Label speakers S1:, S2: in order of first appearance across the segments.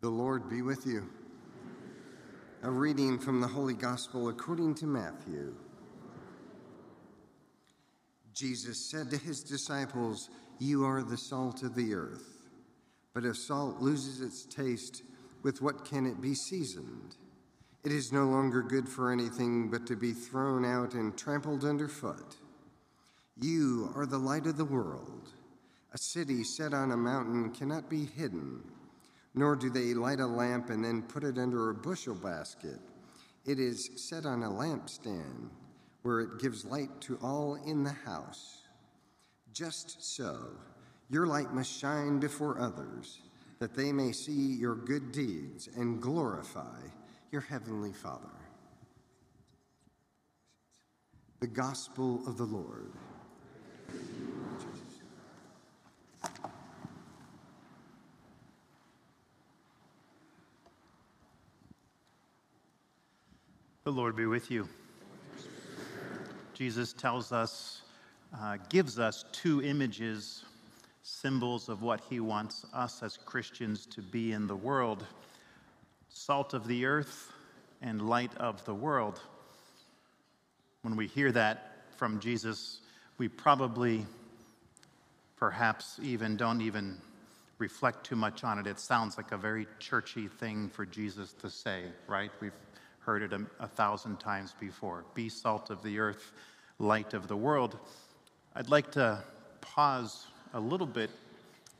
S1: The Lord be with you. A reading from the Holy Gospel according to Matthew. Jesus said to his disciples, You are the salt of the earth. But if salt loses its taste, with what can it be seasoned? It is no longer good for anything but to be thrown out and trampled underfoot. You are the light of the world. A city set on a mountain cannot be hidden nor do they light a lamp and then put it under a bushel basket. It is set on a lampstand where it gives light to all in the house. Just so, your light must shine before others, that they may see your good deeds and glorify your heavenly Father. The Gospel of the Lord.
S2: The Lord be with you. Jesus tells us, uh, gives us two images, symbols of what he wants us as Christians to be in the world salt of the earth and light of the world. When we hear that from Jesus, we probably, perhaps, even don't even reflect too much on it. It sounds like a very churchy thing for Jesus to say, right? We've heard it a, a thousand times before. Be salt of the earth, light of the world. I'd like to pause a little bit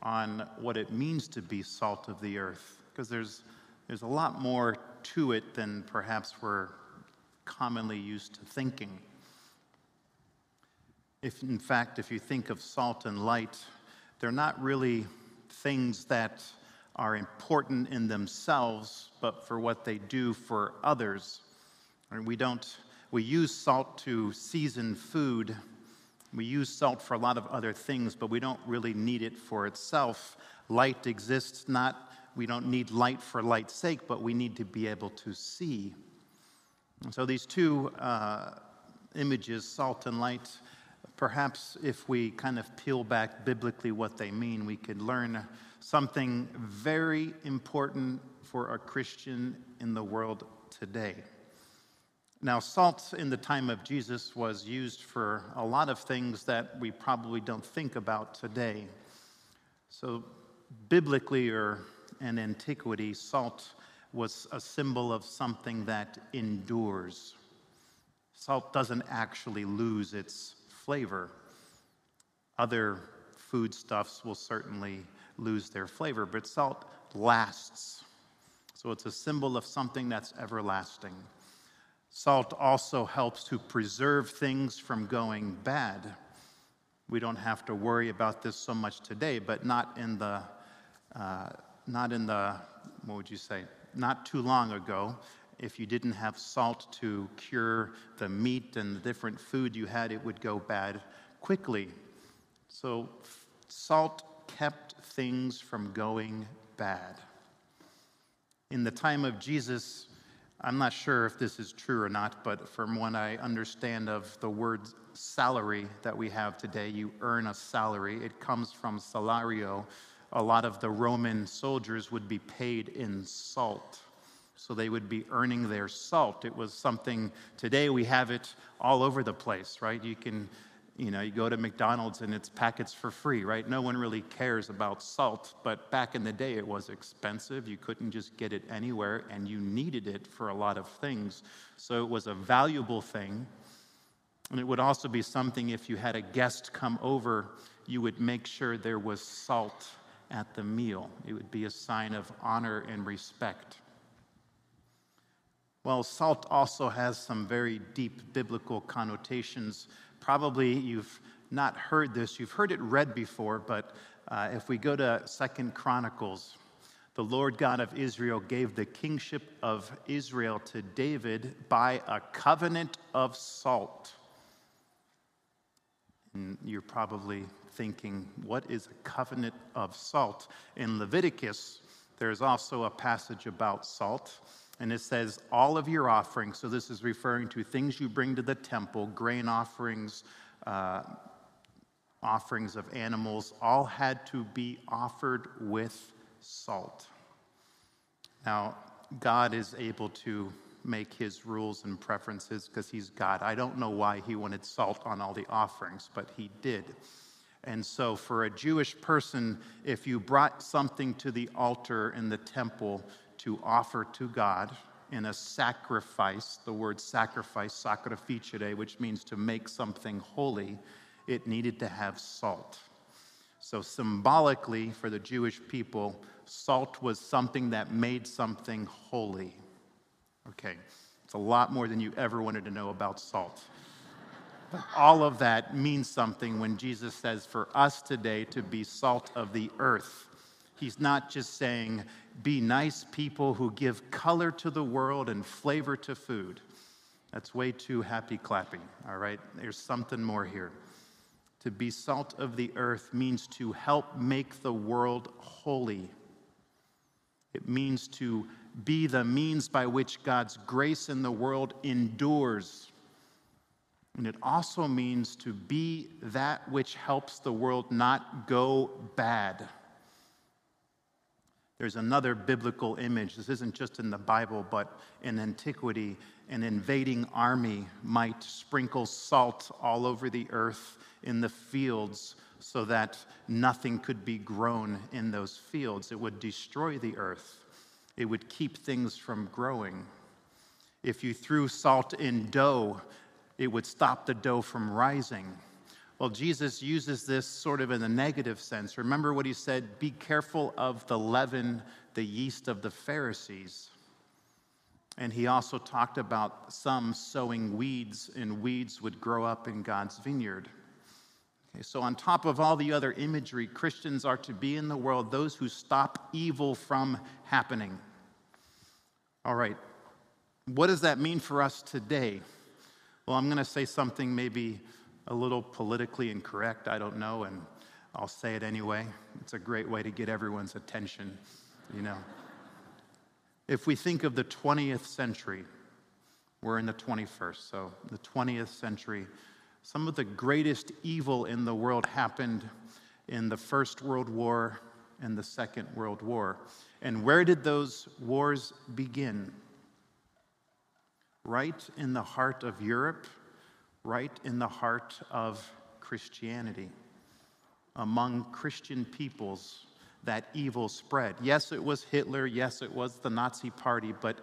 S2: on what it means to be salt of the earth, because there's, there's a lot more to it than perhaps we're commonly used to thinking. If, in fact, if you think of salt and light, they're not really things that are important in themselves, but for what they do for others. We don't, we use salt to season food. We use salt for a lot of other things, but we don't really need it for itself. Light exists not, we don't need light for light's sake, but we need to be able to see. And so these two uh, images, salt and light, perhaps if we kind of peel back biblically what they mean, we could learn something very important for a Christian in the world today. Now, salt in the time of Jesus was used for a lot of things that we probably don't think about today. So, biblically or in antiquity, salt was a symbol of something that endures. Salt doesn't actually lose its flavor. Other foodstuffs will certainly lose their flavor, but salt lasts. So it's a symbol of something that's everlasting. Salt also helps to preserve things from going bad. We don't have to worry about this so much today, but not in the, uh, not in the, what would you say, not too long ago. If you didn't have salt to cure the meat and the different food you had, it would go bad quickly. So, salt kept things from going bad. In the time of Jesus, I'm not sure if this is true or not, but from what I understand of the word salary that we have today, you earn a salary. It comes from salario. A lot of the Roman soldiers would be paid in salt. So they would be earning their salt. It was something, today we have it all over the place, right? You can you know, you go to McDonald's and it's packets for free, right? No one really cares about salt, but back in the day it was expensive. You couldn't just get it anywhere and you needed it for a lot of things. So it was a valuable thing. And it would also be something if you had a guest come over, you would make sure there was salt at the meal. It would be a sign of honor and respect. Well, salt also has some very deep biblical connotations Probably you've not heard this, you've heard it read before, but uh, if we go to Second Chronicles, the Lord God of Israel gave the kingship of Israel to David by a covenant of salt. And you're probably thinking, what is a covenant of salt? In Leviticus, there's also a passage about salt. And it says, all of your offerings, so this is referring to things you bring to the temple, grain offerings, uh, offerings of animals, all had to be offered with salt. Now, God is able to make his rules and preferences because he's God. I don't know why he wanted salt on all the offerings, but he did. And so, for a Jewish person, if you brought something to the altar in the temple to offer to God in a sacrifice, the word sacrifice, sacrificere, which means to make something holy, it needed to have salt. So, symbolically, for the Jewish people, salt was something that made something holy. Okay, it's a lot more than you ever wanted to know about salt. But all of that means something when Jesus says for us today to be salt of the earth. He's not just saying, be nice people who give color to the world and flavor to food. That's way too happy clapping, all right? There's something more here. To be salt of the earth means to help make the world holy. It means to be the means by which God's grace in the world endures. And it also means to be that which helps the world not go bad. There's another biblical image. This isn't just in the Bible, but in antiquity, an invading army might sprinkle salt all over the earth in the fields so that nothing could be grown in those fields. It would destroy the earth, it would keep things from growing. If you threw salt in dough, it would stop the dough from rising. Well, Jesus uses this sort of in a negative sense. Remember what he said be careful of the leaven, the yeast of the Pharisees. And he also talked about some sowing weeds, and weeds would grow up in God's vineyard. Okay, so, on top of all the other imagery, Christians are to be in the world those who stop evil from happening. All right, what does that mean for us today? Well, I'm going to say something maybe a little politically incorrect, I don't know, and I'll say it anyway. It's a great way to get everyone's attention, you know. if we think of the 20th century, we're in the 21st, so the 20th century, some of the greatest evil in the world happened in the First World War and the Second World War. And where did those wars begin? Right in the heart of Europe right in the heart of Christianity. Among Christian peoples, that evil spread. Yes, it was Hitler. Yes, it was the Nazi Party. But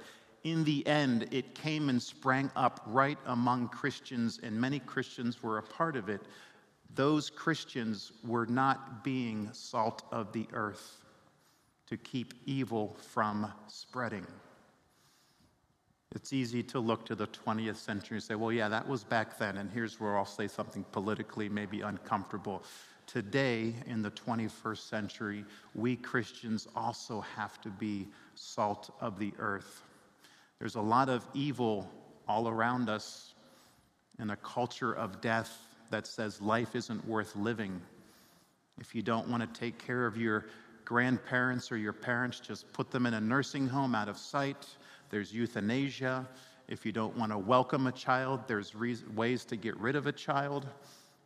S2: in the end, it came and sprang up right among Christians, and many Christians were a part of it. Those Christians were not being salt of the earth to keep evil from spreading. It's easy to look to the 20th century and say, well, yeah, that was back then, and here's where I'll say something politically maybe uncomfortable. Today, in the 21st century, we Christians also have to be salt of the earth. There's a lot of evil all around us in a culture of death that says life isn't worth living. If you don't want to take care of your grandparents or your parents, just put them in a nursing home out of sight. There's euthanasia. If you don't want to welcome a child, there's ways to get rid of a child.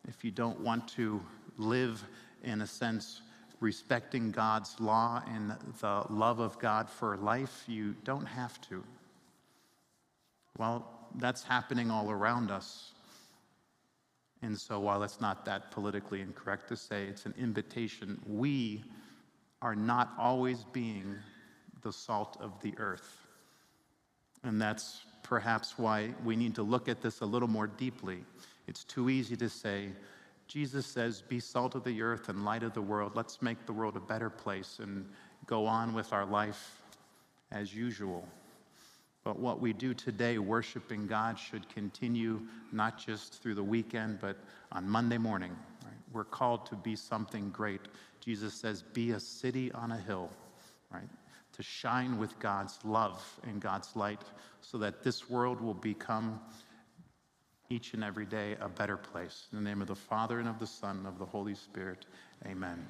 S2: If you don't want to live, in a sense, respecting God's law and the love of God for life, you don't have to. Well, that's happening all around us. And so, while it's not that politically incorrect to say, it's an invitation. We are not always being the salt of the earth. And that's perhaps why we need to look at this a little more deeply. It's too easy to say, Jesus says, Be salt of the earth and light of the world. Let's make the world a better place and go on with our life as usual. But what we do today, worshiping God, should continue not just through the weekend, but on Monday morning. Right? We're called to be something great. Jesus says, Be a city on a hill, right? To shine with God's love and God's light so that this world will become each and every day a better place. In the name of the Father and of the Son and of the Holy Spirit, amen.